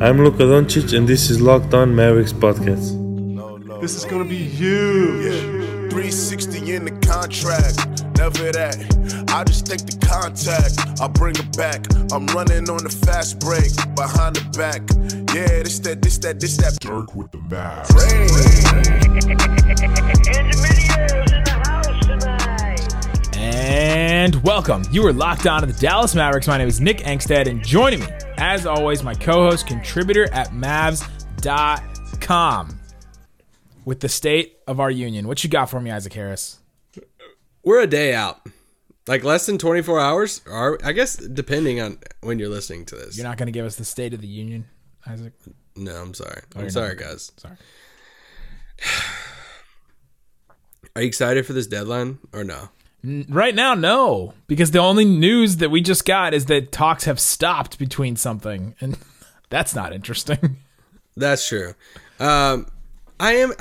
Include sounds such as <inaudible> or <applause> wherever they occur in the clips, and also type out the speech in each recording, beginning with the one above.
I'm Luka Doncic, and this is Locked On Mavericks podcast. This is gonna be huge. 360 in the contract, never that. I just take the contact, I bring it back. I'm running on the fast break, behind the back. Yeah, this that, this that, this that. Dirk with the Mavs. And welcome. You are locked on to the Dallas Mavericks. My name is Nick Angstadt, and joining me, as always, my co host, contributor at Mavs.com with the state of our union. What you got for me, Isaac Harris? We're a day out. Like less than 24 hours, or I guess depending on when you're listening to this. You're not going to give us the state of the union, Isaac? No, I'm sorry. Oh, I'm sorry, not. guys. Sorry. <sighs> Are you excited for this deadline or no? Right now, no, because the only news that we just got is that talks have stopped between something, and <laughs> that's not interesting. That's true. Um, I am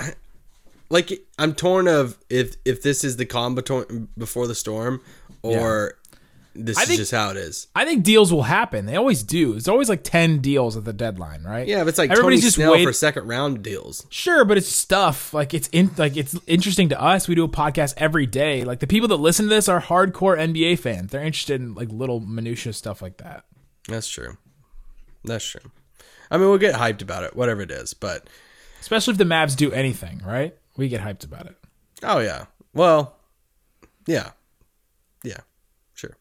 like I'm torn of if if this is the calm before the storm or this I is think- just how it is. I think deals will happen. They always do. It's always like ten deals at the deadline, right? Yeah, but it's like everybody's Tony just Snell waiting. for second round deals. Sure, but it's stuff like it's in like it's interesting to us. We do a podcast every day. Like the people that listen to this are hardcore NBA fans. They're interested in like little minutia stuff like that. That's true. That's true. I mean, we'll get hyped about it, whatever it is. But Especially if the Mavs do anything, right? We get hyped about it. oh yeah, well, yeah, sure.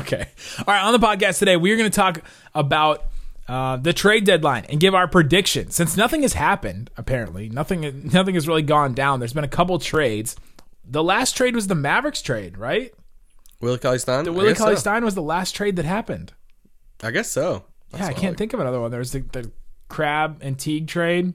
Okay. All right. On the podcast today, we are going to talk about uh, the trade deadline and give our prediction. Since nothing has happened, apparently nothing nothing has really gone down. There's been a couple trades. The last trade was the Mavericks trade, right? Willie Cauley Stein. The Willie Cauley so. Was the last trade that happened. I guess so. yeah, I can't think of another one. There was the, the Crabbe and Teague trade.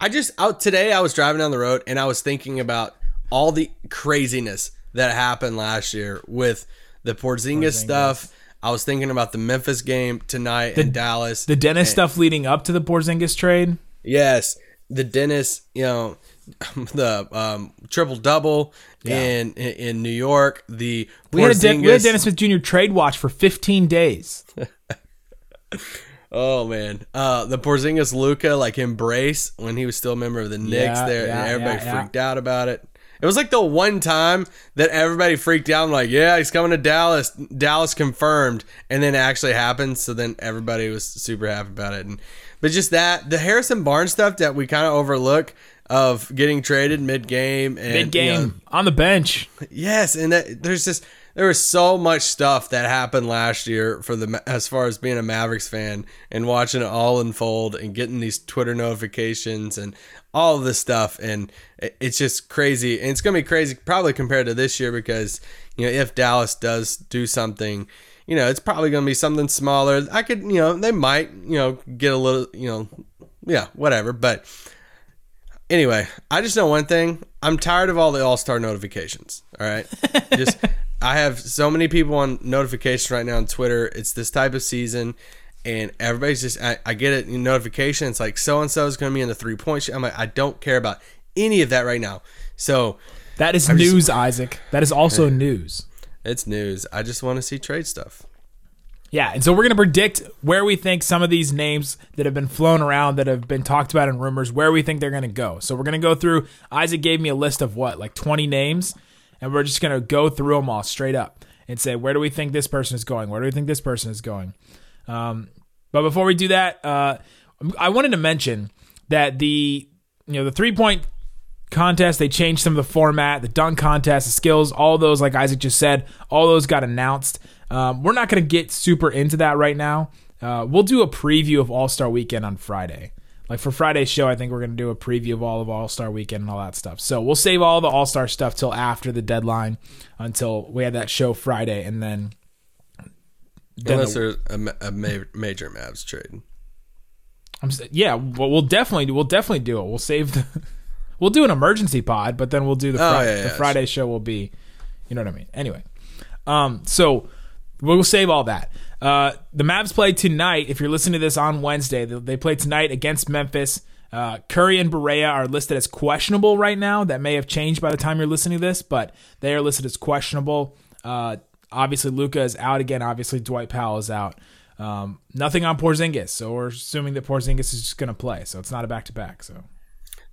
I just out today. I was driving down the road and I was thinking about all the craziness that happened last year with the Porzingis, stuff. I was thinking about the Memphis game tonight in Dallas. The Dennis stuff leading up to the Porzingis trade. yes, the Dennis, you know, <laughs> the um, triple double in, in in New York. The We had, a Den- we had Dennis Smith Jr. trade watch for 15 days. <laughs> Oh man, uh, the Porzingis Luka like embrace when he was still a member of the Knicks Yeah, there, yeah, and everybody yeah, yeah. freaked out about it. It was like the one time that everybody freaked out. I'm like, yeah, he's coming to Dallas. Dallas confirmed, and then it actually happened. So then everybody was super happy about it. And but just that the Harrison Barnes stuff that we kind of overlook of getting traded mid game and Mid game you know, on the bench. Yes, and that, there's just there was so much stuff that happened last year for the as far as being a Mavericks fan and watching it all unfold and getting these Twitter notifications and all of this stuff and it- it's just crazy and it's gonna be crazy probably compared to this year because you know if Dallas does do something you know it's probably gonna be something smaller I could you know they might you know get a little you know yeah whatever but Anyway, I just know one thing. I'm tired of all the All Star notifications. All right, just <laughs> I have so many people on notifications right now on Twitter. It's this type of season, and everybody's just I, I get it notification. It's like so and so is going to be in the three point. Sh-. I'm like I don't care about any of that right now. So That is just- news, Isaac. That is also news. it's news. I just want to see trade stuff. Yeah, and so we're going to predict where we think some of these names that have been flown around, that have been talked about in rumors, where we think they're going to go. So we're going to go through. Isaac gave me a list of what, like 20 names, and we're just going to go through them all straight up and say, where do we think this person is going? Where do we think this person is going? Um, but before we do that, uh, I wanted to mention that the you know the three point contest they changed some of the format, the dunk contest, the skills, all those like Isaac just said, all those got announced. Um, we're not going to get super into that right now. Uh, we'll do a preview of All Star Weekend on Friday. Like for Friday's show, I think we're going to do a preview of all of All Star Weekend and all that stuff. So we'll save all the All Star stuff till after the deadline, until we have that show Friday, and then. then Unless the- there's a, a ma- major Mavs trade. I'm yeah, well, we'll definitely we'll definitely do it. We'll save the <laughs> we'll do an emergency pod, but then we'll do the Oh, Friday, yeah, the Friday show will be, you know what I mean. Anyway, um, so we'll save all that. Uh, the Mavs play tonight. If you're listening to this on Wednesday, they, they play tonight against Memphis. Uh, Curry and Barea are listed as questionable right now. That may have changed by the time you're listening to this, but they are listed as questionable. Uh, obviously, Luka is out again. Obviously, Dwight Powell is out. Um, nothing on Porzingis, so we're assuming that Porzingis is just going to play. So it's not a back to back. So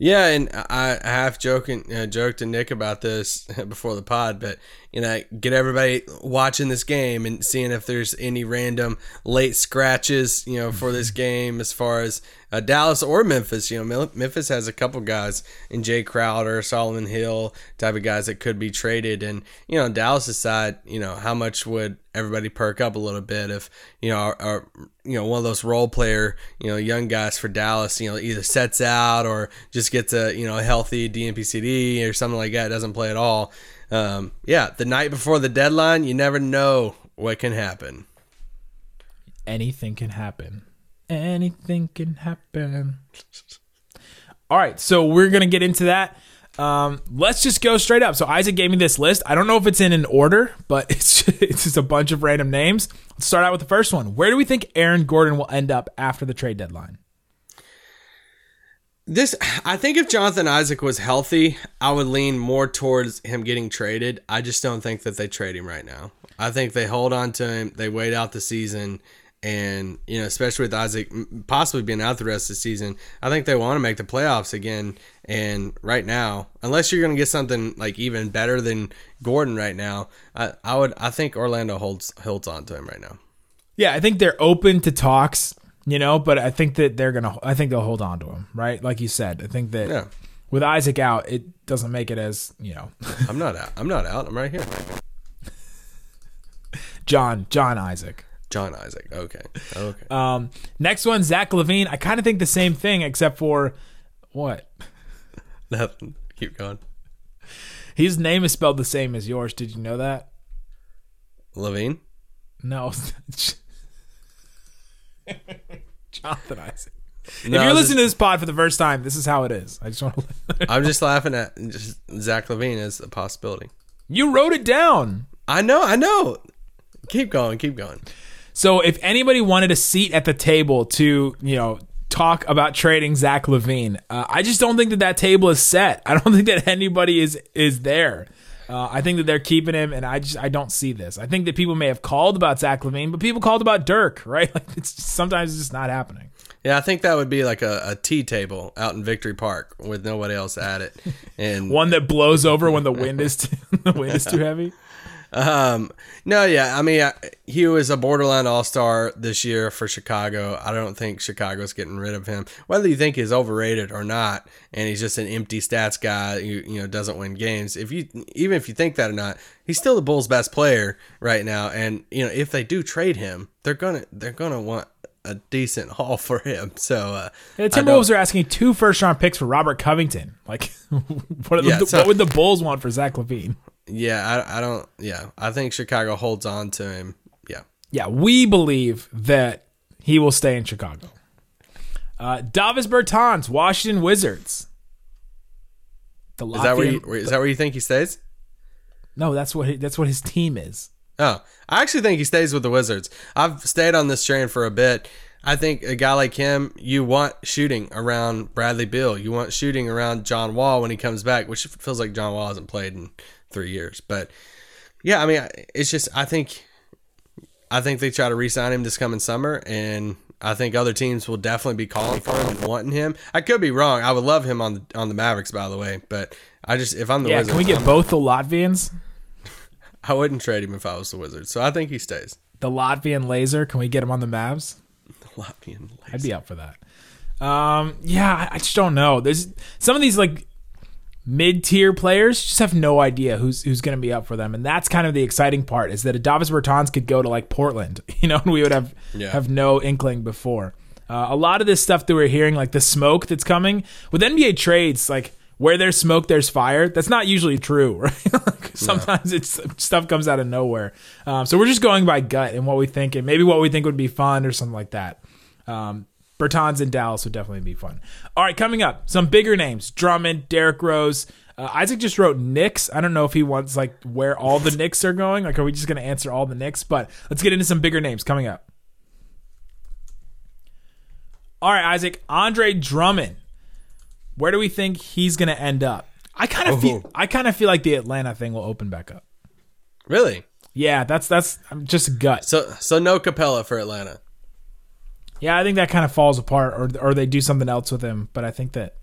Yeah, and I I have joking uh, joked to Nick about this <laughs> before the pod, but you know, get everybody watching this game and seeing if there's any random late scratches, you know, for this <laughs> game as far as uh, Dallas or Memphis. You know, Memphis has a couple guys in Jae Crowder, Solomon Hill, type of guys that could be traded, and you know, Dallas' side, you know, how much would everybody perk up a little bit if you know, our, our you know, one of those role player, you know, young guys for Dallas, you know, either sets out or just gets a you know a healthy DNPCD or something like that, doesn't play at all. Um, yeah, the night before the deadline, you never know what can happen. anything can happen. Anything can happen. All right, so we're gonna get into that. Um, let's just go straight up. So Isaac gave me this list. I don't know if it's in an order, but it's <laughs> it's just a bunch of random names. Let's start out with the first one. Where do we think Aaron Gordon will end up after the trade deadline? This, I think, if Jonathan Isaac was healthy, I would lean more towards him getting traded. I just don't think that they trade him right now. I think they hold on to him, they wait out the season, and you know, especially with Isaac possibly being out the rest of the season, I think they want to make the playoffs again. And right now, unless you're going to get something like even better than Gordon right now, I, I would, I think Orlando holds holds on to him right now. Yeah, I think they're open to talks, you know, but I think that they're gonna. I think they'll hold on to him, right? Like you said, I think that Yeah. with Isaac out, it doesn't make it as you know, I'm not out. I'm not out. I'm right here. <laughs> John John Isaac. John Isaac. Okay. Okay. Um, next one, Zach LaVine. I kind of think the same thing, except for what <laughs> Nothing. Keep going. his name is spelled the same as yours. Did you know that? LaVine. No, <laughs> Jonathan Isaac. if you're listening to this pod for the first time, this is how it is. I just want to. I'm just laughing at just Zach LaVine as a possibility. you wrote it down. I know, I know. Keep going, keep going. So if anybody wanted a seat at the table to, you know, talk about trading Zach LaVine, uh, I just don't think that that table is set. <laughs> I don't think that anybody is is there. Uh, I think that they're keeping him, and I just I don't see this. I think that people may have called about Zach LaVine, but people called about Dirk, <laughs> right? Like it's just, sometimes it's just not happening. Yeah, I think that would be like a, a tea table out in Victory Park with nobody else at it. <laughs> And One that blows over when the wind is too, the wind is too heavy. Um, no, yeah, I mean, I, he was a borderline all star this year for Chicago. I don't think Chicago's getting rid of him. Whether you think he's overrated or not, and he's just an empty stats guy who you know doesn't win games. If you even if you think that or not, he's still the Bulls' best player right now. And you know, if they do trade him, they're gonna they're gonna want a decent <laughs> haul for him. So uh, The Timberwolves are asking two first round picks for Robert Covington. Like, <laughs> what, are the- so- what would the Bulls want for Zach LaVine? Yeah, I, I don't. Yeah, I think Chicago holds on to him. Yeah, Yeah, we believe that he will stay in Chicago. Uh, Davis Bertans, Washington Wizards. The is that where you, Latvian- where- is that where you think he stays? no, that's what he, that's what his team is. Oh, I actually think he stays with the Wizards. I've stayed on this train for a bit. I think a guy like him, you want shooting around Bradley Beal. You want shooting around John Wall when he comes back, which feels like John Wall hasn't played in three years. But yeah, I mean, it's just I think I think they try to re-sign him this coming summer, and I think other teams will definitely be calling for him and wanting him. I could be wrong. I would love him on the on the Mavericks, by the way. But I just if I'm the Yeah, Wizards, can we get I'm- both the Latvians? <laughs> I wouldn't trade him if I was the Wizards. So I think he stays. The Latvian laser, can we get him on the Mavs? <laughs> Latvian. I'd be up for that. Um, yeah, I just don't know. There's some of these like mid-tier players just have no idea who's who's going to be up for them, and that's kind of the exciting part is that Davis Bertans could go to like Portland, <laughs> you know, and we would have Yeah. have no inkling before. Uh, a lot of this stuff that we're hearing, like the smoke that's coming with NBA trades, like where there's smoke, there's fire. That's not usually true, <laughs> right? Like, Sometimes it's stuff comes out of nowhere. Um, so we're just going by gut and what we think, and maybe what we think would be fun or something like that. Um, Bertans in Dallas would definitely be fun. All right, coming up, some bigger names: Drummond, Derrick Rose. Uh, Isaac just wrote Knicks. I don't know if he wants like where all the Knicks are going. Like, are we just going to answer all the Knicks? But let's get into some bigger names coming up. All right, Isaac, Andre Drummond. Where do we think he's going to end up? I kind of feel. Oh. I kind of feel like the Atlanta thing will open back up. Really? Yeah, that's that's I'm just gut. So so no Capela for Atlanta. Yeah, I think that kind of falls apart, or or they do something else with him. But I think that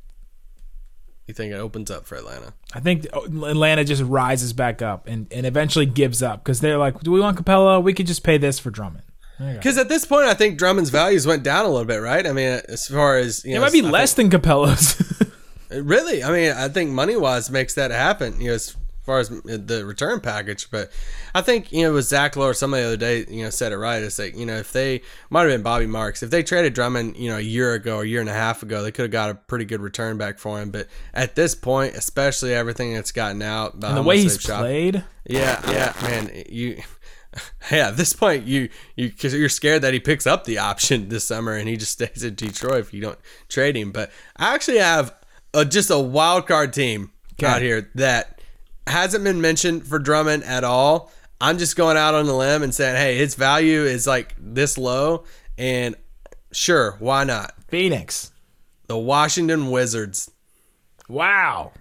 You think it opens up for Atlanta? I think oh, Atlanta just rises back up and, and eventually gives up because they're like, do we want Capela? We could just pay this for Drummond. There you go. Because at this point, I think Drummond's values went down a little bit, right? I mean, as far as you It know, might be I less than Capela's. <laughs> really, I mean, I think money wise makes that happen. You know, as far as the return package, but I think you know, with Zach Lowe or somebody the other day, you know, said it right. It's like you know, if they might have been Bobby Marks, if they traded Drummond, you know, a year ago, or a year and a half ago, they could have got a pretty good return back for him. But at this point, especially everything that's gotten out, and the way he's shot- played, Yeah, yeah, man. You, <laughs> yeah. At this point, you you because you're scared that he picks up the option this summer and he just <laughs> stays in Detroit if you don't trade him. But I actually have a, just a wild card team out here that hasn't been mentioned for Drummond at all. I'm just going out on the limb and saying, hey, his value is like this low, and sure, why not? Phoenix. The Washington Wizards. Wow.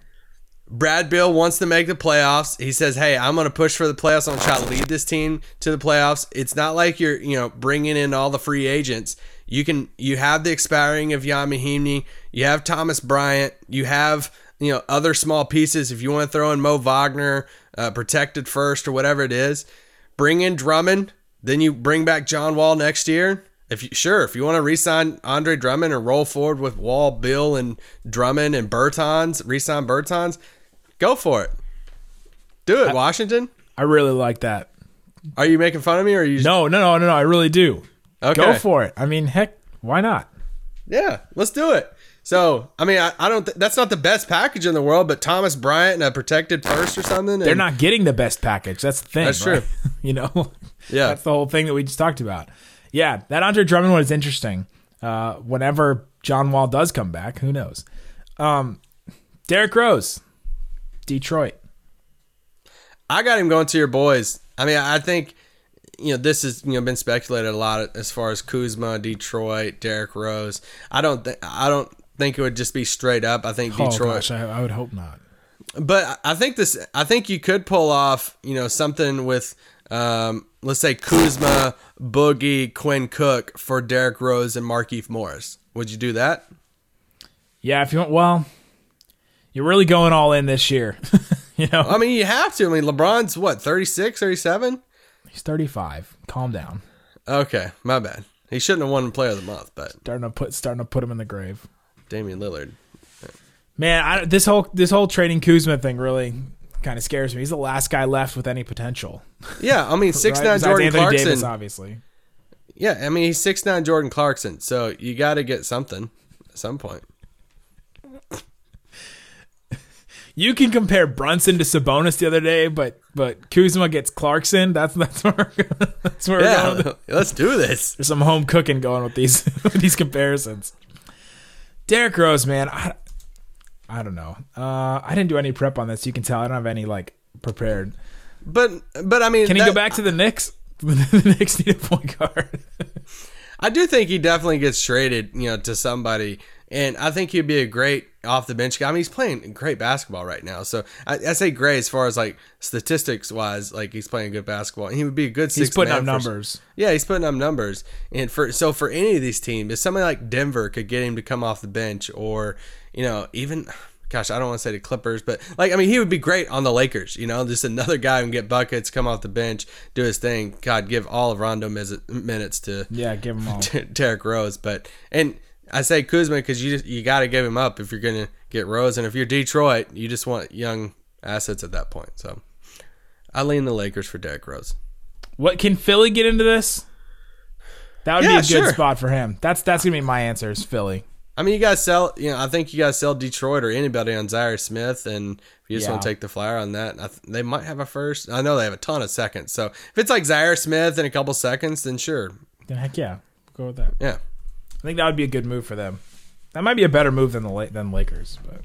Brad Beal wants to make the playoffs. He says, "Hey, I'm going to push for the playoffs. I'm going to try to lead this team to the playoffs." It's not like you're, you know, bringing in all the free agents. You can you have the expiring of Ian Mahinmi, you have Thomas Bryant, you have, you know, other small pieces if you want to throw in Mo Wagner, uh, protected first or whatever it is. Bring in Drummond, then you bring back John Wall next year. If you sure, if you want to re-sign Andre Drummond and roll forward with Wall, Beal, and Drummond and Bertans, re-sign Bertans, go for it. Do it, Washington. I really like that. Are you making fun of me or are you? No, no, no, no, no. I really do. Okay. Go for it. I mean, heck, why not? Yeah, let's do it. So, I mean, I, I don't. Th- that's not the best package in the world, but Thomas Bryant and a protected first or something. They're not getting the best package. That's the thing. That's right? true. <laughs> you know, Yeah. that's the whole thing that we just talked about. Yeah, that Andre Drummond one is interesting. Uh, whenever John Wall does come back, who knows? Um, Derrick Rose, Detroit. I got him going to your boys. I mean, I think you know this has you know been speculated a lot as far as Kuzma, Detroit, Derrick Rose. I don't think I don't think it would just be straight up. I think Oh Detroit. gosh, I, I would hope not. But I think this. I think you could pull off, you know, something with, um, let's say Kuzma, Boogie, Quinn Cook for Derrick Rose and Marcus Morris. Would you do that? Yeah, if you want, well, you're really going all in this year. <laughs> you know, I mean, you have to. I mean, LeBron's what 36, 37? he's 35. Calm down. Okay, my bad. He shouldn't have won Player of the Month, but Starting to put starting to put him in the grave. Damian Lillard. Man, I, this whole this whole trading Kuzma thing really kind of scares me. He's the last guy left with any potential. Yeah, I mean, <laughs> six nine Jordan Anthony Clarkson. Davis, obviously. Yeah, I mean, he's six nine Jordan Clarkson. So you got to get something at some point. You can compare Brunson to Sabonis the other day, but but Kuzma gets Clarkson. That's that's where <laughs> that's where we're going. Yeah, let's do this. There's some home cooking going with these <laughs> with these comparisons. Derrick Rose, man, I, I don't know. Uh, I didn't do any prep on this. You can tell I don't have any like prepared. But but I mean, Can he that- go back to the Knicks? <laughs> the Knicks need a point guard. I do think he definitely gets traded, you know, to somebody, and I think he'd be a great off the bench guy. I mean, he's playing great basketball right now. So I, I say great as far as like statistics wise, like he's playing good basketball. And he would be a good. He's putting up for- numbers. Yeah, he's putting up numbers, and for so for any of these teams, if somebody like Denver could get him to come off the bench, or you know, even. Gosh, I don't want to say the Clippers, but like I mean, he would be great on the Lakers. You know, just another guy who can get buckets, come off the bench, do his thing. God, give all of Rondo minutes to Yeah, give him all. <laughs> Derrick Rose. But and I say Kuzma because you just, you got to give him up if you're gonna get Rose, and if you're Detroit, you just want young assets at that point. So I lean the Lakers for Derrick Rose. What can Philly get into this? That would Yeah, be a good sure. spot for him. That's that's gonna be my answer. Is Philly? I mean, you guys sell. You know, I think you guys sell Detroit or anybody on Zhaire Smith, and if you just want to take the flyer on that, I th- they might have a first. I know they have a ton of seconds. So if it's like Zhaire Smith in a couple seconds, then sure, Then heck yeah, go with that. yeah. I think that would be a good move for them. That might be a better move than the than Lakers, but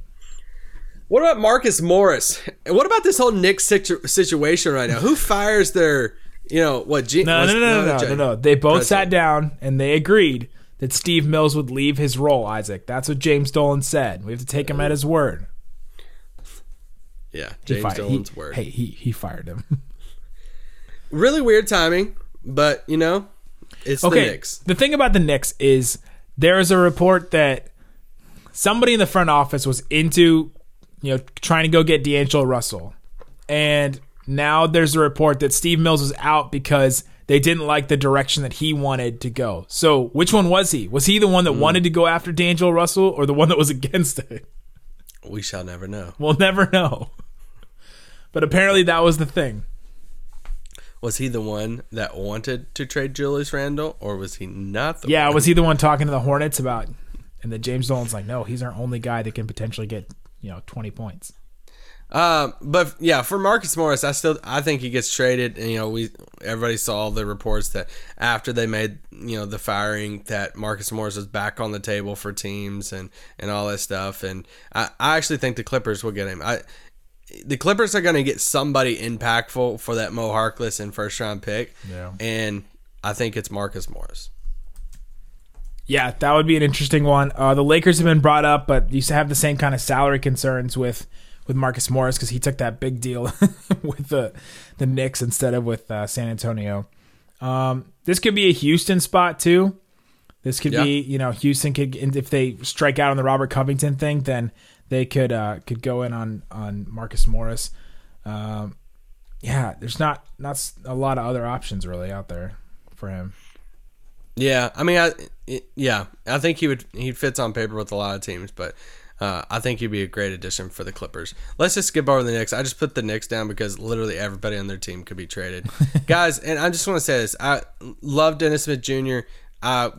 What about Marcus Morris? And what about this whole Knicks situ- situation right now? Who fires their, you know, what? G- no, no, no, no, no, J- no, no. They both President. sat down and they agreed that Steve Mills would leave his role. Isaac, that's what James Dolan said. We have to take him at uh, his word. Yeah, James fired- Dolan's he- word. Hey, he he fired him. <laughs> Really weird timing, but you know, It's Okay. the Knicks. The thing about the Knicks is there is a report that somebody in the front office was into, you know, trying to go get D'Angelo Russell, and now there's a report that Steve Mills was out because they didn't like the direction that he wanted to go. So which one was he? Was he the one that Hmm. wanted to go after D'Angelo Russell, or the one that was <laughs> against it? We shall never know. We'll never know. But apparently that was the thing. Was he the one that wanted to trade Julius Randle, or was he not the Yeah, one? was he the one talking to the Hornets about? And then James Dolan's like, no, he's our only guy that can potentially get you know twenty points. Um, but yeah, for Marcus Morris, I still I think he gets traded. And, you know, we everybody saw the reports that after they made you know the firing, that Marcus Morris was back on the table for teams and and all that stuff. And I, I actually think the Clippers will get him. I the Clippers are going to get somebody impactful for that Mo Harkless and first round pick. Yeah. and I think it's Marcus Morris. Yeah, that would be an interesting one. Uh, the Lakers have been brought up, but you have the same kind of salary concerns with with Marcus Morris because he took that big deal <laughs> with the the Knicks instead of with uh, San Antonio. Um, this could be a Houston spot too. This could Yeah. be, you know, Houston could and if they strike out on the Robert Covington thing, then they could uh, could go in on on Marcus Morris. Um, yeah, there's not not a lot of other options really out there for him. Yeah, I mean, I it, yeah, I think he would he fits on paper with a lot of teams, but uh, I think he'd be a great addition for the Clippers. Let's just skip over the Knicks. I just put the Knicks down because literally everybody on their team could be traded, <laughs> guys. And I just want to say this: I love Dennis Smith Jr. I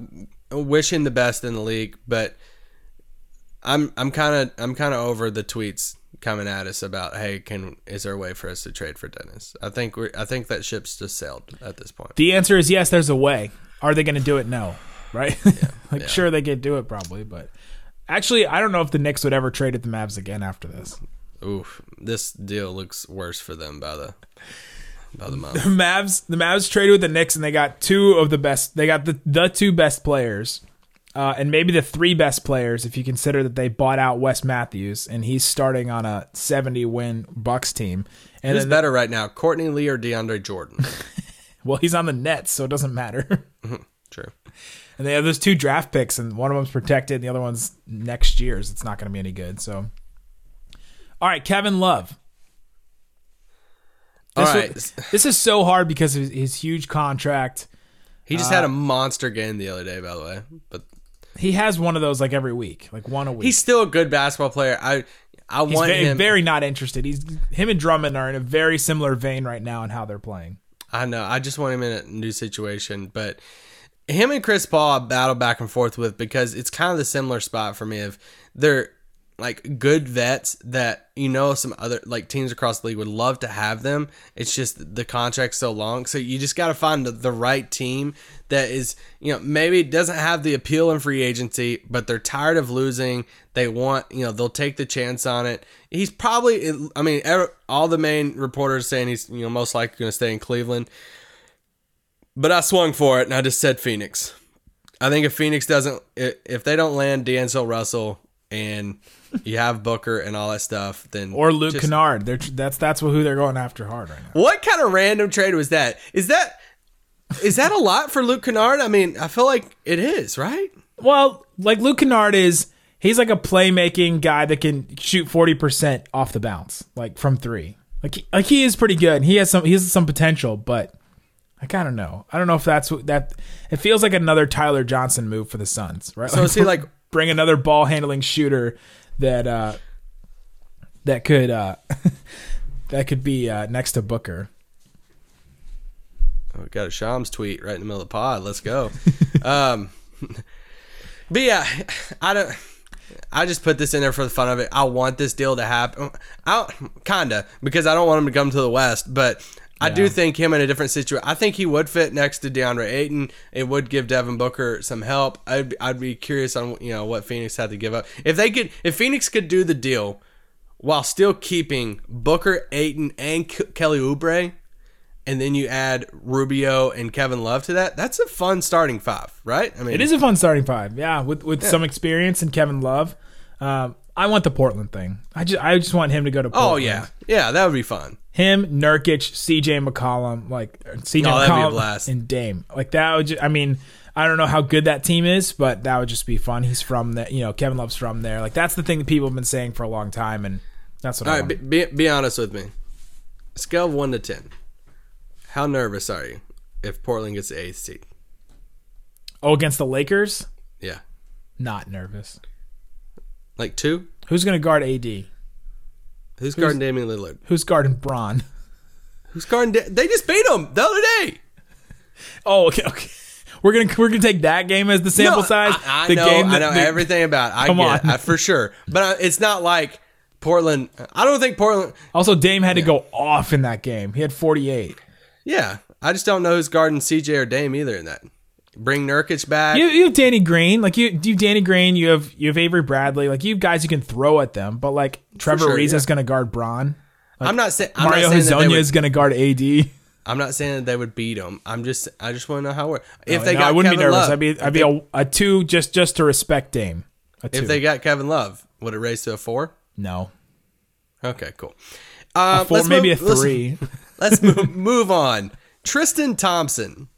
wish him the best in the league, but I'm I'm kind of I'm kind of over the tweets coming at us about hey, can is there a way for us to trade for Dennis? I think we I think that ship's just sailed at this point. The answer is yes. There's a way. Are they going to do it? No. Right? <laughs> <laughs> like sure they could do it probably, but actually I don't know if the Knicks would ever trade at the Mavs again after this. Oof, this deal looks worse for them by the by the <laughs> month. The Mavs, the Mavs traded with the Knicks and they got two of the best. They got the the two best players. Uh, and maybe the three best players if you consider that they bought out Wes Matthews and he's starting on a 70 win Bucks team. And Who's better right now, Courtney Lee or DeAndre Jordan? <laughs> well, he's on the Nets, so it doesn't matter. <laughs> True. And they have those two draft picks, and one of them's protected, and the other one's next year's. It's not going to be any good. So, all right, Kevin Love. All This, right, was- this is so hard because of his, his huge contract. he just Uh, had a monster game the other day, by the way. But He has one of those like every week, like one a week. he's still a good basketball player. I I He's want very, him. very not interested. He's him and Drummond are in a very similar vein right now in how they're playing. I know. I just want him in a new situation, but him and Chris Paul I battle back and forth with because it's kind of the similar spot for me of they're like good vets that you know some other like teams across the league would love to have them. It's just the contract's so long, so you just got to find the, the right team that is you know maybe doesn't have the appeal in free agency, but they're tired of losing. They want you know they'll take the chance on it. He's probably I mean all the main reporters saying he's you know most likely going to stay in Cleveland. But I swung for it and I just said Phoenix. I think if Phoenix doesn't, if they don't land D'Angelo Russell and you have Booker and all that stuff, then Or Luke just- Kennard. They're, that's that's who they're going after hard right now. What kind of random trade was that? Is that is that a lot for Luke Kennard? I mean, I feel like it is, right? Well, like Luke Kennard is, he's like a playmaking guy that can shoot forty percent off the bounce, like from three. Like, he- like he is pretty good. He has some, he has some potential, but I kind of know. I don't know if that's what that. It feels like another Tyler Johnson move for the Suns, right? So is he <laughs> like- bring another ball handling shooter that uh that could uh <laughs> that could be uh next to Booker. Oh, we got a Shams tweet right in the middle of the pod. Let's go. <laughs> um, <laughs> but yeah, I don't. I just put this in there for the fun of it. I want this deal to happen. I kinda because I don't want him to come to the West, but I do think him in a different situation. I think he would fit next to DeAndre Ayton. It would give Devin Booker some help. I'd be- I'd be curious on you know what Phoenix had to give up if they could. If Phoenix could do the deal while still keeping Booker, Ayton, and K- Kelly Oubre and then you add Rubio and Kevin Love to that, that's a fun starting five, right? I mean, It is a fun starting five, yeah, with with some experience and Kevin Love. Um, I want the Portland thing. I just I just want him to go to. Portland. Oh yeah, yeah, that would be fun. Him, Nurkic, CJ McCollum, like CJ Oh, be a McCollum and Dame. Like that would. Just, I mean, I don't know how good that team is, but that would just be fun. He's from there. You know, Kevin Love's from there. Like that's the thing that people have been saying for a long time, and that's what All I right, be, be, be honest with me. Scale of 1 to 10. How nervous are you if Portland gets the eighth seed? oh, against the Lakers, Yeah. not nervous. Like 2? Who's going to guard AD? Who's guarding Damian Lillard? Who's guarding Bron? Who's guarding? Da- they just beat him the other day. Oh, okay, okay. We're gonna we're gonna take that game as the sample No, size. I, I the know, game I know the- everything about. It. I Come get it, on. I- for sure. But uh, it's not like Portland. I don't think Portland. Also, Dame had to go off in that game. He had 48. Yeah, I just don't know who's guarding CJ or Dame either in that. Bring Nurkic back. You, you have Danny Green, like you, you have Danny Green. You have you have Avery Bradley, like you have guys you can throw at them. But like Trevor sure, Ariza is going to guard Bron. I'm not saying. I'm Mario not saying that Hezonja is going to guard AD. I'm not saying that they would beat them. I'm just. I just want to know how. We're, if No, they no, got I wouldn't Kevin be nervous. Love, I'd be I'd be they, a, a two just just to respect Dame. A if they got Kevin Love, would it raise to a four? no, Okay, cool. Uh, four, maybe move- a let's- three. <laughs> Let's <laughs> move, move on. Tristan Thompson.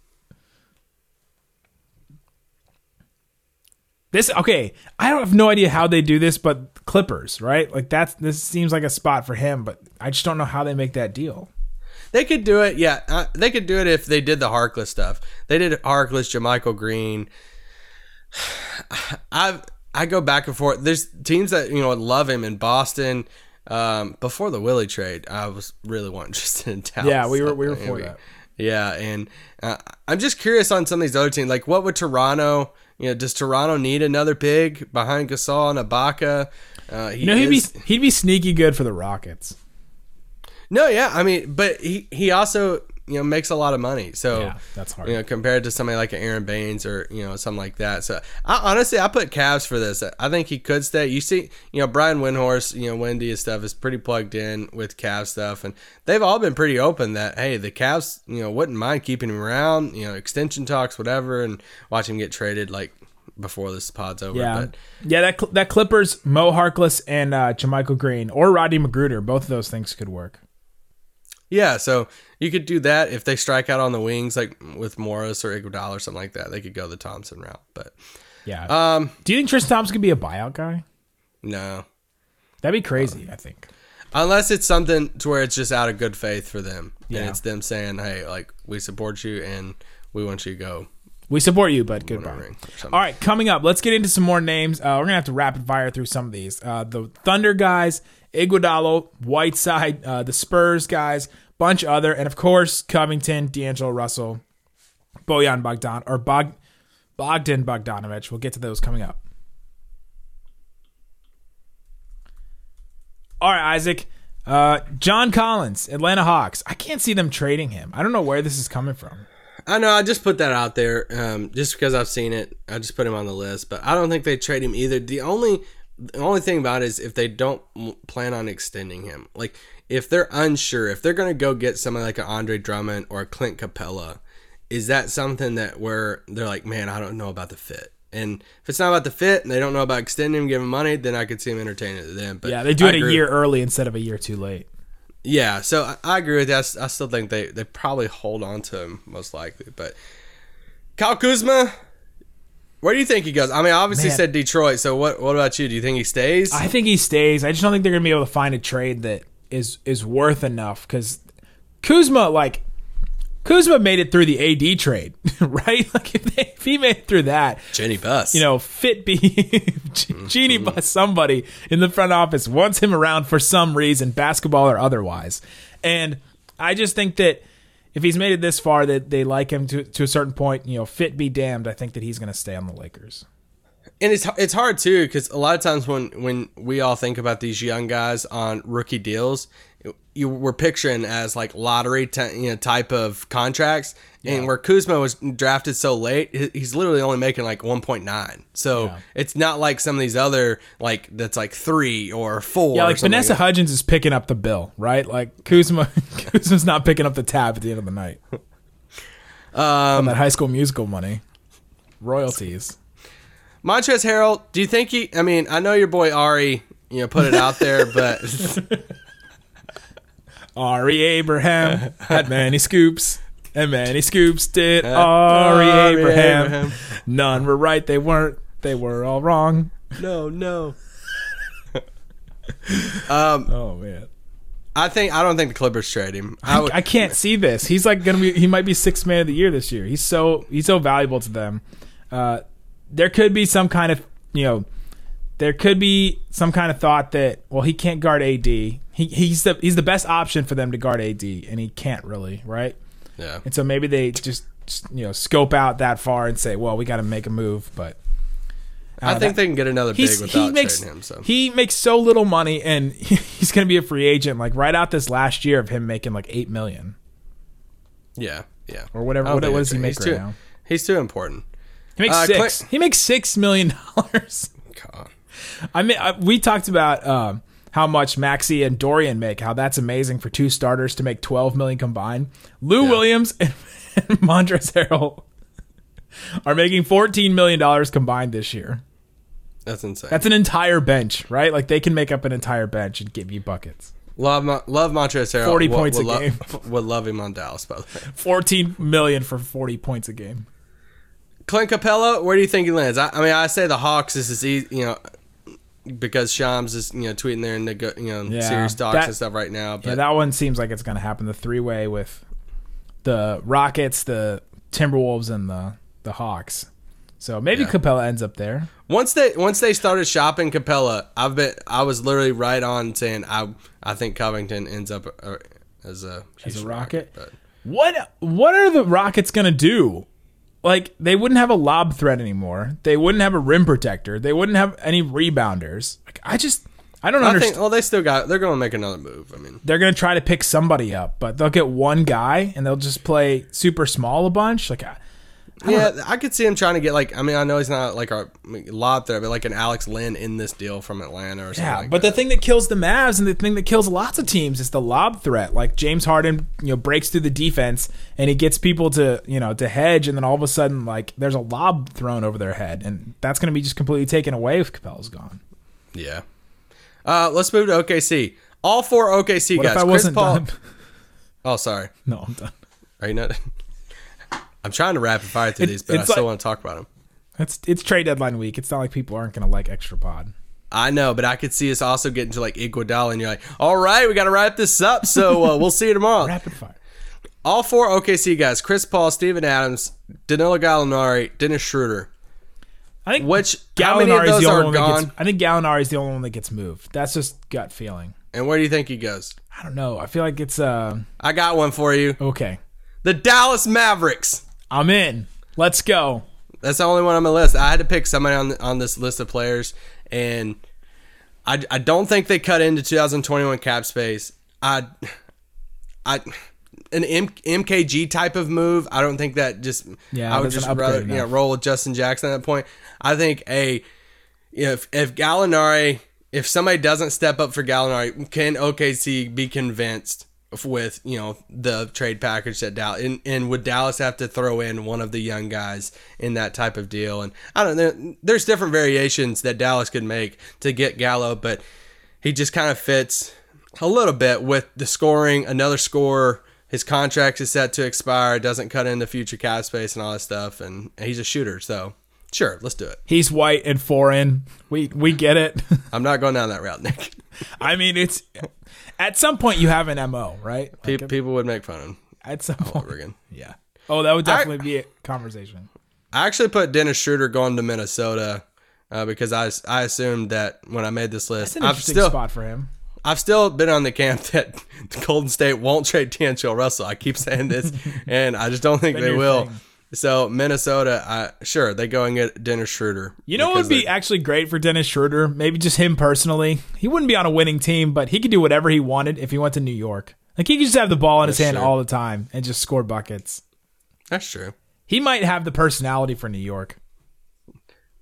This okay. I don't have no idea how they do this, but Clippers, right? Like that's this seems like a spot for him, but I just don't know how they make that deal. They could do it, yeah. Uh, they could do it if they did the Harkless stuff. They did Harkless, JaMychal Green. <sighs> I I go back and forth. There's teams that you know would love him in Boston. Um, before the Willie trade, I was really wanting <laughs> Tristan in Dallas. Yeah, we were- we were for that. Yeah, and uh, I'm just curious on some of these other teams. Like, what would Toronto? You know, does Toronto need another big behind Gasol and Ibaka? Uh, he You know, he'd is- be he'd be sneaky good for the Rockets. no, yeah. I mean, but he he also you know makes a lot of money. So Yeah, that's hard. You know, compared to somebody like an Aron Baynes or you know something like that. So I, honestly, I put Cavs for this. I think he could stay. You see, you know, Brian Windhorst, you know, Windy and stuff is pretty plugged in with Cavs stuff, and they've all been pretty open that hey, the Cavs, you know, wouldn't mind keeping him around. You know, extension talks, whatever, and watch him get traded like before this pod's over. Yeah, But yeah. That that Clippers, Mo Harkless and uh, JaMychal Green or Roddy McGruder, both of those things could work. Yeah, so you could do that if they strike out on the wings, like with Morris or Iguodala or something like that. They could go the Thompson route, but Yeah. um, Do you think Tristan Thompson could be a buyout guy? no, That'd be crazy. I think. unless it's something to where it's just out of good faith for them, Yeah. and it's them saying, "Hey, like we support you and we want you to go." We support you, but goodbye. All right, coming up, let's get into some more names. Uh, we're gonna have to rapid fire through some of these. Uh, the Thunder guys, Iguodala, Whiteside, uh, the Spurs guys, bunch other, and of course Covington, D'Angelo Russell, Bojan Bogdan or Bog, Bogdan Bogdanovich. We'll get to those coming up. All right, Isaac. Uh, John Collins, Atlanta Hawks. I can't see them trading him. I don't know where this is coming from. I know. I just put that out there, um, just because I've seen it. I just put him on the list, but I don't think they trade him either. The only, the only thing about it is if they don't plan on extending him, like if they're unsure, if they're gonna go get somebody like an Andre Drummond or a Clint Capela, is that something that where they're like, man, I don't know about the fit. And if it's not about the fit, and they don't know about extending him, giving money, then I could see him entertaining it then. But Yeah, they do I it a year early instead of a year too late. yeah, so I, I agree with that. I still think they, they probably hold on to him most likely. But Kyle Kuzma, where do you think he goes? I mean, obviously Man. said Detroit. So what what about you? Do you think he stays? I think he stays. I just don't think they're gonna be able to find a trade that is is worth enough because Kuzma like Kuzma made it through the AD trade, <laughs> right? <laughs> Like if, they, if he made it through that, Jeanie Buss. you know, fit be <laughs> Jeanie mm-hmm. Buss somebody in the front office wants him around for some reason, basketball or otherwise. And I just think that if he's made it this far, that they like him to to a certain point. You know, fit be damned. I think that he's going to stay on the Lakers. And it's it's hard too because a lot of times when when we all think about these young guys on rookie deals, you were picturing as like lottery ty- you know, type of contracts, and where Kuzma was drafted so late, he's literally only making like one point nine. So Yeah. it's not like some of these other like that's like three or four. Yeah, like Vanessa that. Hudgens is picking up the bill, right? Like Kuzma, <laughs> Kuzma's not picking up the tab at the end of the night. <laughs> Um, that High School Musical money, royalties. Montrezl Harrell, do you think he? I mean, I know your boy Ari, you know, put it out there, <laughs> but Ari Abraham had many scoops, and many scoops did Ari Ari Abraham. Abraham. None were right, they weren't. They were all wrong. No, no. <laughs> um, Oh man, I think I don't think the Clippers trade him. I would, I can't see this. He's like gonna be. He might be sixth man of the year this year. He's so he's so valuable to them. Uh, there could be some kind of you know, there could be some kind of thought that well he can't guard AD. He he's the he's the best option for them to guard AD, and he can't really right. yeah. And so maybe they just you know scope out that far and say, well, we got to make a move, but. I uh, think that- they can get another big without he makes trading him. So he makes so little money and <laughs> he's going to be a free agent like right out this last year of him making like 8 million yeah, yeah. or whatever I what, what does he make he's right too, now He's too important. He makes Uh, 6 Clint- he makes 6 million dollars God. I mean I, we talked about um how much Maxi and Dorian make how that's amazing for two starters to make 12 million combined Lou Yeah. Williams and, <laughs> and Montrezl Harrell are making 14 million dollars combined this year That's insane. that's an entire bench right like they can make up an entire bench and give you buckets love love Montrezl Harrell. 40 Would- points would a lo- game. <laughs> Would love him on Dallas, by the way. 14 million for 40 points a game. Clint Capela, where do you think he lands? I, I mean, I say the Hawks. This is easy, you know, because Shams is you know tweeting there and the you know Yeah, serious talks that- and stuff right now. But Yeah, that one seems like it's going to happen. The three way with the Rockets, the Timberwolves, and the the Hawks. So maybe Yeah. Capela ends up there. once they once they started shopping Capela, I've been I was literally right on saying I I think Covington ends up uh, as a As a Rocket? but What what are the Rockets going to do? Like they wouldn't have a lob threat anymore. They wouldn't have a rim protector. They wouldn't have any rebounders. Like I just I don't I understand. think well they still got they're going to make another move. I mean, they're gonna try to pick somebody up, but they'll get one guy and they'll just play super small a bunch. Like, I, yeah, I could see him trying to get like I mean I know he's not like a lot there, but like an Alex Len in this deal from Atlanta or something. yeah. like but that. the thing that kills the Mavs and the thing that kills lots of teams is the lob threat. Like James Harden, you know, breaks through the defense and he gets people to you know to hedge, and then all of a sudden, like there's a lob thrown over their head, and that's gonna be just completely taken away if Capela's gone. Yeah. Uh, let's move to OKC. All four OKC What guys. if I Chris wasn't Paul. done? Oh, sorry. <laughs> No, I'm done. Are you not? <laughs> I'm trying to rapid fire through It- these, but I still like- want to talk about them. It's it's trade deadline week. It's not like people aren't gonna like extra pod. I know, but I could see us also getting to like Iguodala, and you're like, all right, we got to wrap this up. So uh, <laughs> we'll see you tomorrow. Rapid fire. All four OKC guys: Chris Paul, Steven Adams, Danilo Gallinari, Dennis Schroeder. I think Which how many of Gallinari's those the only one that gets. I think Gallinari is the only one that gets moved. That's just gut feeling. And where do you think he goes? I don't know. I feel like it's uh I got one for you: okay. the Dallas Mavericks. I'm in. Let's go. That's the only one on my list. I had to pick somebody on on this list of players, and I, I don't think they cut into 2021 cap space. I I an M, MKG type of move. I don't think that just. Yeah, I would just rather you know, roll with Justin Jackson at that point. I think a if if Gallinari if somebody doesn't step up for Gallinari, can OKC be convinced with you know the trade package that Dallas and, and would Dallas have to throw in one of the young guys in that type of deal? And I don't know. There's different variations that Dallas could make to get Gallo, but he just kind of fits a little bit with the scoring. Another scorer. His contract is set to expire. Doesn't cut into future cap space and all that stuff. And he's a shooter, so sure, let's do it. He's white and foreign. We we get it. <laughs> I'm not going down that route, Nick. I mean, it's at some point you have an mo, right? Pe- Like, people would make fun of him at some over point, again. <laughs> yeah. Oh, that would definitely be a conversation. I actually put Dennis Schroeder going to Minnesota uh, because I, I assumed that when I made this list, It's an I've interesting still spot for him. I've still been on the camp <laughs> that Golden State won't trade D'Angelo Russell. I keep saying this, and I just don't think Been they will. thing. So Minnesota, I, sure they go and get Dennis Schroeder. You know what because would be actually great for Dennis Schroeder? Maybe just him personally. He wouldn't be on a winning team, but he could do whatever he wanted if he went to New York. Like he could just have the ball in his hand true. all the time and just score buckets. that's true. He might have the personality for New York.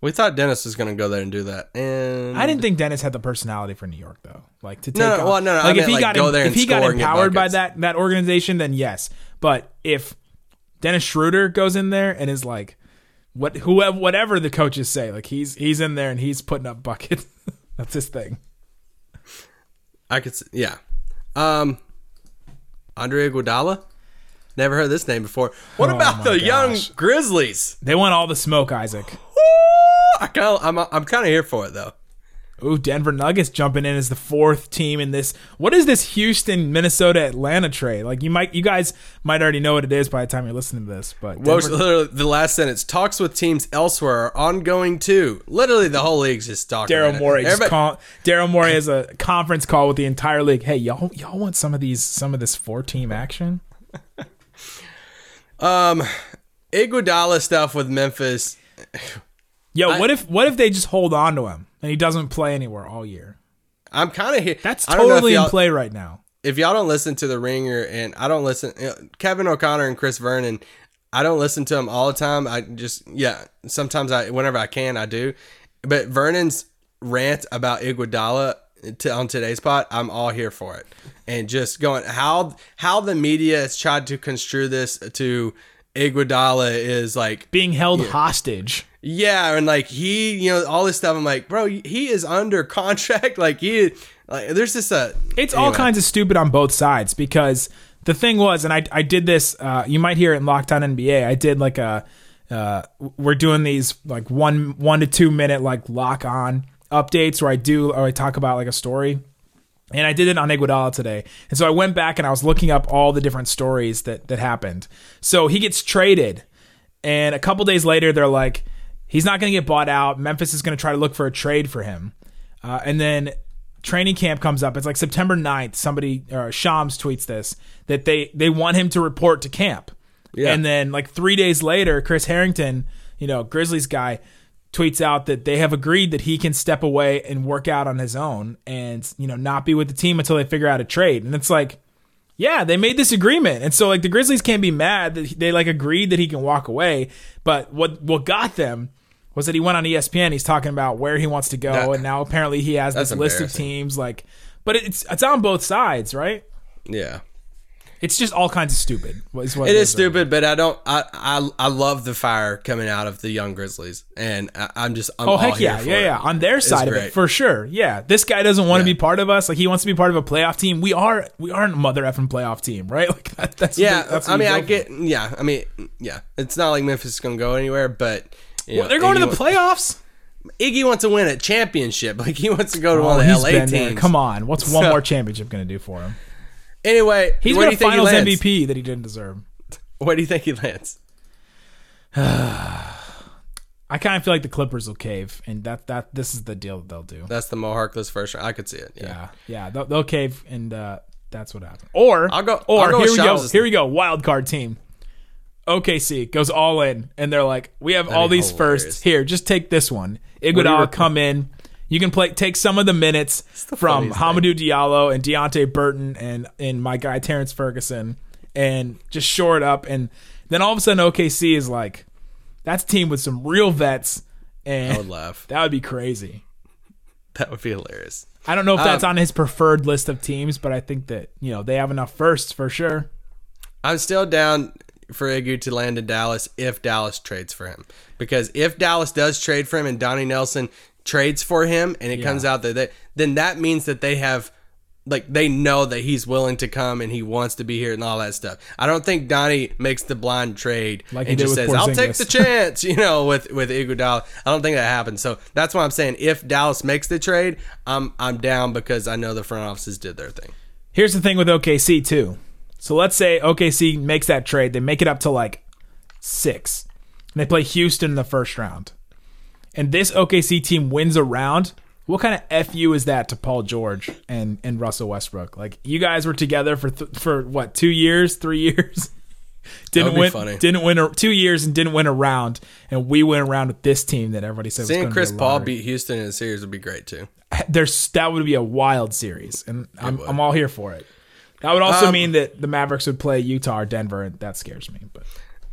We thought Dennis was going to go there and do that, and I didn't think Dennis had the personality for New York though. Like to take No, no, on- well, no, no, I if he like, got go there if he got score and get empowered by that that organization, then yes. But if Dennis Schroeder goes in there and is like what whoever whatever the coaches say, like he's he's in there and he's putting up buckets. <laughs> That's his thing. I could, s- yeah. Um, Andre Iguodala. Never heard this name before. What Oh about the young. Grizzlies? They want all the smoke, Isaac. I kind of, I'm, I'm kind of here for it though. Ooh, Denver Nuggets jumping in as the fourth team in this. What is this Houston, Minnesota, Atlanta trade? Like you might, you guys might already know what it is by the time you're listening to this. But Denver- literally the last sentence? Talks with teams elsewhere are ongoing too. Literally, the whole league's just talking. Daryl Morey just Everybody- call Daryl Morey has a conference call with the entire league. Hey, y'all, y'all want some of these, some of this four team action? <laughs> Um, Iguodala stuff with Memphis. Yo, what if, what if they just hold on to him and he doesn't play anywhere all year? I'm kind of here. That's I don't know if totally in play right now. If y'all don't listen to the Ringer, and I don't listen, you know, Kevin O'Connor and Chris Vernon, I don't listen to them all the time. I just yeah, sometimes I whenever I can I do, but Vernon's rant about Iguodala to, on today's pod, I'm all here for it, and just going how how the media has tried to construe this to Iguodala is like Being held hostage. yeah, and like he, you know, all this stuff. I'm like, bro, he is under <laughs> contract. Like he, like there's just a. It's all kinds of stupid on both sides because the thing was, and I, I did this. Uh, you might hear it in Locked On NBA. I did like a. Uh, we're doing these like one one to two minute like lock on updates where I do or I talk about like a story. And I did it on Iguodala today. And so I went back and I was looking up all the different stories that that happened. So he gets traded, and a couple days later they're like, he's not going to get bought out. Memphis is going to try to look for a trade for him. Uh, and then training camp comes up. It's like September 9th. Somebody or Shams tweets this that they they want him to report to camp. Yeah. And then like 3 days later, Chris Herrington, you know, Grizzlies guy tweets out that they have agreed that he can step away and work out on his own and, you know, not be with the team until they figure out a trade. And it's like yeah, they made this agreement, and so like the Grizzlies can't be mad that they like agreed that he can walk away. But what what got them was that he went on ESPN. He's talking about where he wants to go, That- and now apparently he has this list of teams. Like, but it's it's on both sides, right? Yeah. It's just all kinds of stupid. Is what It is stupid, but I don't. I, I I love the fire coming out of the young Grizzlies, and I, I'm just. I'm Oh heck yeah, yeah, it. yeah! On their side of it, for sure. Yeah, this guy doesn't want to be part of us. Like he wants to be part of a playoff team. We are, we are a mother effing playoff team, right? <laughs> Like that, that's Yeah, That's I mean, I go for. get. Yeah, I mean, yeah. It's not like Memphis is going to go anywhere, but Well, know, they're going to the playoffs. Iggy wants to win a championship. <laughs> Like he wants to go to Oh, one of the LA teams. there. Come on, what's one more championship going to do for him? Anyway, He's do a you think he Finals? MVP that he didn't deserve. Where do you think he lands? <sighs> I kind of feel like the Clippers will cave, and that that this is the deal that they'll do. That's the Mo Harkless first round. I could see it. Yeah. Yeah, yeah, they'll, they'll cave, and uh, that's what happens. Or I'll go- Or I'll go here we go. Here we go. Wild card team. OKC goes all in, and they're like, "We have all these hilarious. firsts. Here, just take this one. Iguodala, come in. You can play. Take some of the minutes from funniest Hamidou Diallo and Deonte Burton and and my guy Terrence Ferguson, and just shore it up. And then all of a sudden, OKC is like, that's a team with some real vets, and I would laugh. <laughs> that would be crazy. That would be hilarious. I don't know if that's Um, on his preferred list of teams, but I think that you know they have enough firsts for sure. I'm still down for Iggy to land in Dallas if Dallas trades for him. Because if Dallas does trade for him and Donnie Nelson trades for him and it comes out that they, then that means that they have like they know that he's willing to come and he wants to be here and all that stuff. I don't think Donnie makes the blind trade Like and just says, "I'll take the <laughs> chance," you know, with with Iguodala. I don't think that happens. So that's why I'm saying if Dallas makes the trade, I'm I'm down because I know the front offices did their thing. Here's the thing with OKC too. So let's say OKC makes that trade, they make it up to like six, and they play Houston in the first round, and this OKC team wins a round. What kind of fu is that to Paul George and and Russell Westbrook? Like you guys were together for th- for what two years, three years? <laughs> didn't win, funny. didn't win a, two years and didn't win a round, and we went around with this team that everybody said Seeing Chris Paul beat Houston in a series would be great too. <laughs> there's that would be a wild series, and I'm. I'm all here for it. That would also Um, mean that the Mavericks would play Utah or Denver, and that scares me. But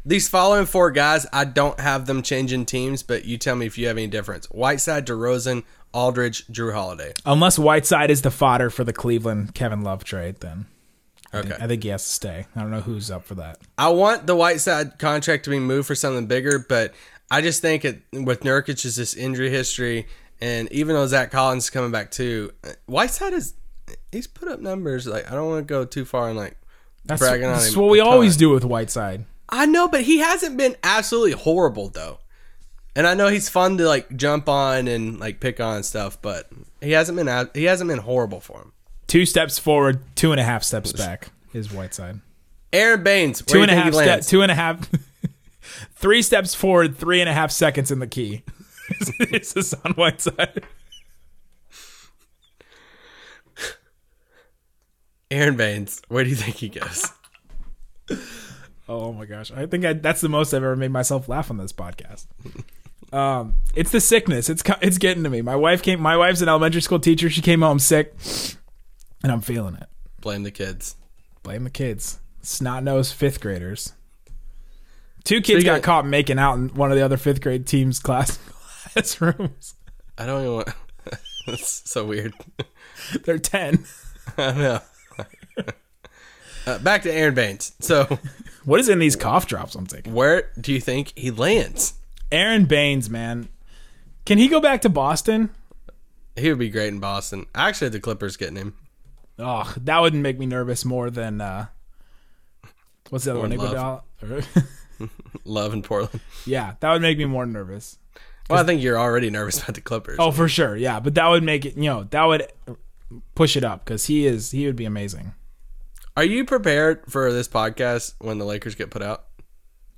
These following four guys, I don't have them changing teams, but you tell me if you have any difference. Whiteside, DeRozan, Aldridge, Jrue Holiday. unless Whiteside is the fodder for the Cleveland Kevin Love trade, then Okay. I think he has to stay. I don't know who's up for that. I want the Whiteside contract to be moved for something bigger, but I just think it, with Nurkic's this injury history, and even though Zach Collins is coming back too, Whiteside is he's put up numbers. Like I don't want to go too far and like That's, bragging on him. that's what we always do with Whiteside. I know, but he hasn't been absolutely horrible though. And I know he's fun to like jump on and like pick on and stuff, but he hasn't been out- he hasn't been horrible for him. Two steps forward, two and a half steps back is Whiteside. Aron Baynes, where Two do you and a half he two and a half, <laughs> three steps forward, three and a half seconds in the key. it's <laughs> this on Whiteside. Aron Baynes, where do you think he goes? <laughs> Oh my gosh, I think I, that's the most I've ever made myself laugh on this podcast. <laughs> Um, it's the sickness. It's it's getting to me. My wife came. My wife's an elementary school teacher. She came home sick, and I'm feeling it. Blame the kids. Blame the kids. Snot nosed fifth graders. Two kids got of- caught making out in one of the other fifth grade team's class <laughs> classrooms. I don't even want. <laughs> That's so weird. They're ten. I know. uh, back to Aron Baynes. So, What is in these cough drops I'm taking? where do you think he lands? Aron Baynes, man. Can he go back to Boston? He would be great in Boston. Actually, the Clippers getting him. Oh, that wouldn't make me nervous more than uh what's the other More one? love. <laughs> Love in Portland. yeah, that would make me more nervous. Well, I think you're already nervous about the Clippers. Oh, for sure. Yeah, but that would make it, you know, that would push it up cuz he is he would be amazing. Are you prepared for this podcast when the Lakers get put out?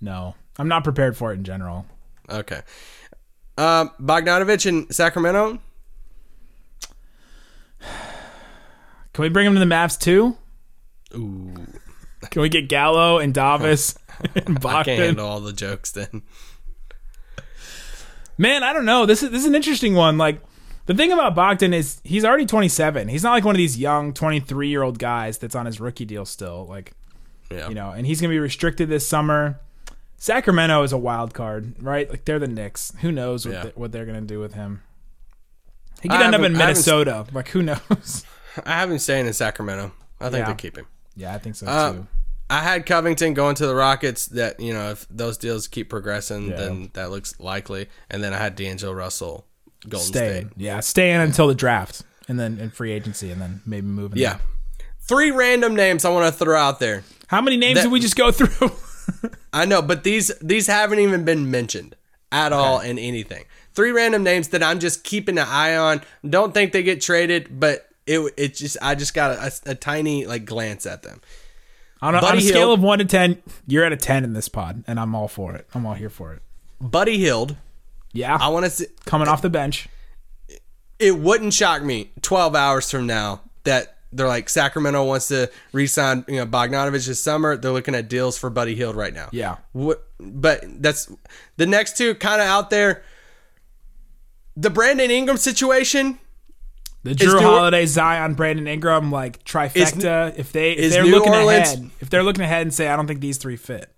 No. I'm not prepared for it in general. Okay. Um, Bogdanovich in Sacramento. Can we bring him to the Mavs too? Ooh, Can we get Gallo and Davis <laughs> and I can't handle all the jokes then. Man, I don't know. This is this is an interesting one. Like the thing about Bogdan is he's already 27. He's not like one of these young 23 year old guys that's on his rookie deal still. Like Yeah. you know, and he's gonna be restricted this summer. Sacramento is a wild card, right? Like they're the Knicks. Who knows what, Yeah. they, what they're gonna do with him? He I could end up in Minnesota. Like who knows? <laughs> I have him staying in Sacramento. I think Yeah. they keep him. yeah, I think so Uh, too. I had Covington going to the Rockets. That you know, if those deals keep progressing, Yeah. then that looks likely. And then I had D'Angelo Russell, Golden Staying, State. yeah, staying until the draft, and then in free agency, and then maybe moving. Yeah. Three random names I want to throw out there. How many names That- did we just go through? <laughs> I know, but these these haven't even been mentioned at all in anything. Three random names that I'm just keeping an eye on. Don't think they get traded, but it it just I just got a, a tiny like glance at them. on a, on a scale Hield. of one to ten, you're at a ten in this pod, and I'm all for it. I'm all here for it. Buddy Hield, Yeah, I want to see. coming off the bench. It wouldn't shock me 12 hours from now that they're like Sacramento wants to re-sign you know Bogdanovich this summer. They're looking at deals for Buddy Hield right now. Yeah. What, but that's the next two kind of out there. The Brandon Ingram situation. The Jrue Holiday, Zion, Brandon Ingram, like trifecta. if they if they're New looking Orleans- ahead, if they're looking ahead and say, I don't think these three fit.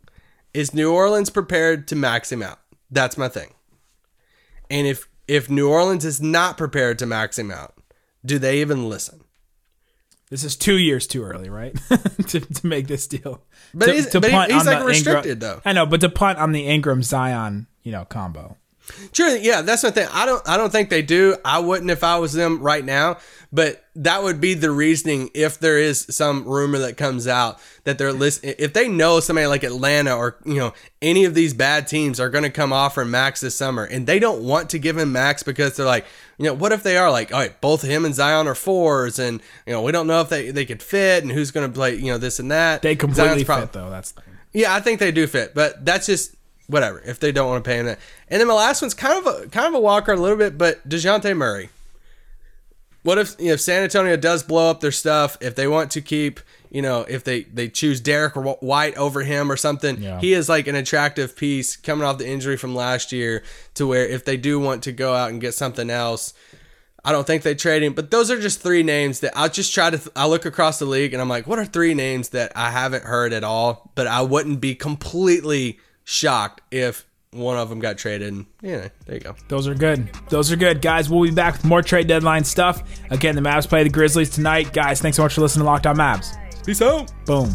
Is New Orleans prepared to max him out? That's my thing. And if if New Orleans is not prepared to max him out, do they even listen? This is two years too early, right? <laughs> to, to make this deal. But to, he's- but punt he's, on like, the restricted, Ingram- though. I know, but to punt on the Ingram Zion, you know, combo. Sure, yeah, that's the thing. I don't I don't think they do. I wouldn't if I was them right now, but that would be the reasoning if there is some rumor that comes out that they're list if they know somebody like Atlanta or you know any of these bad teams are going to come offer max this summer and they don't want to give him max because they're like, you know, what if they are like, all right, both him and Zion are fours and you know, we don't know if they they could fit and who's going to play, you know, this and that. They completely fit though. That's the thing. yeah, I think they do fit, but that's just whatever. If they don't want to pay him that, and then my last one's kind of a kind of a walker a little bit, but Dejounte Murray. What if you know, if San Antonio does blow up their stuff? If they want to keep, you know, if they they choose Derrick White over him or something, Yeah. he is like an attractive piece coming off the injury from last year. To where if they do want to go out and get something else, I don't think they trade him, but those are just three names that I'll just try to. I look across the league and I'm like, what are three names that I haven't heard at all, but I wouldn't be completely shocked if one of them got traded. Yeah, there you go. Those are good. Those are good. Guys, we'll be back with more trade deadline stuff. Again, the Mavs play the Grizzlies tonight. Guys, thanks so much for listening to Locked On Mavs. Peace out. Boom.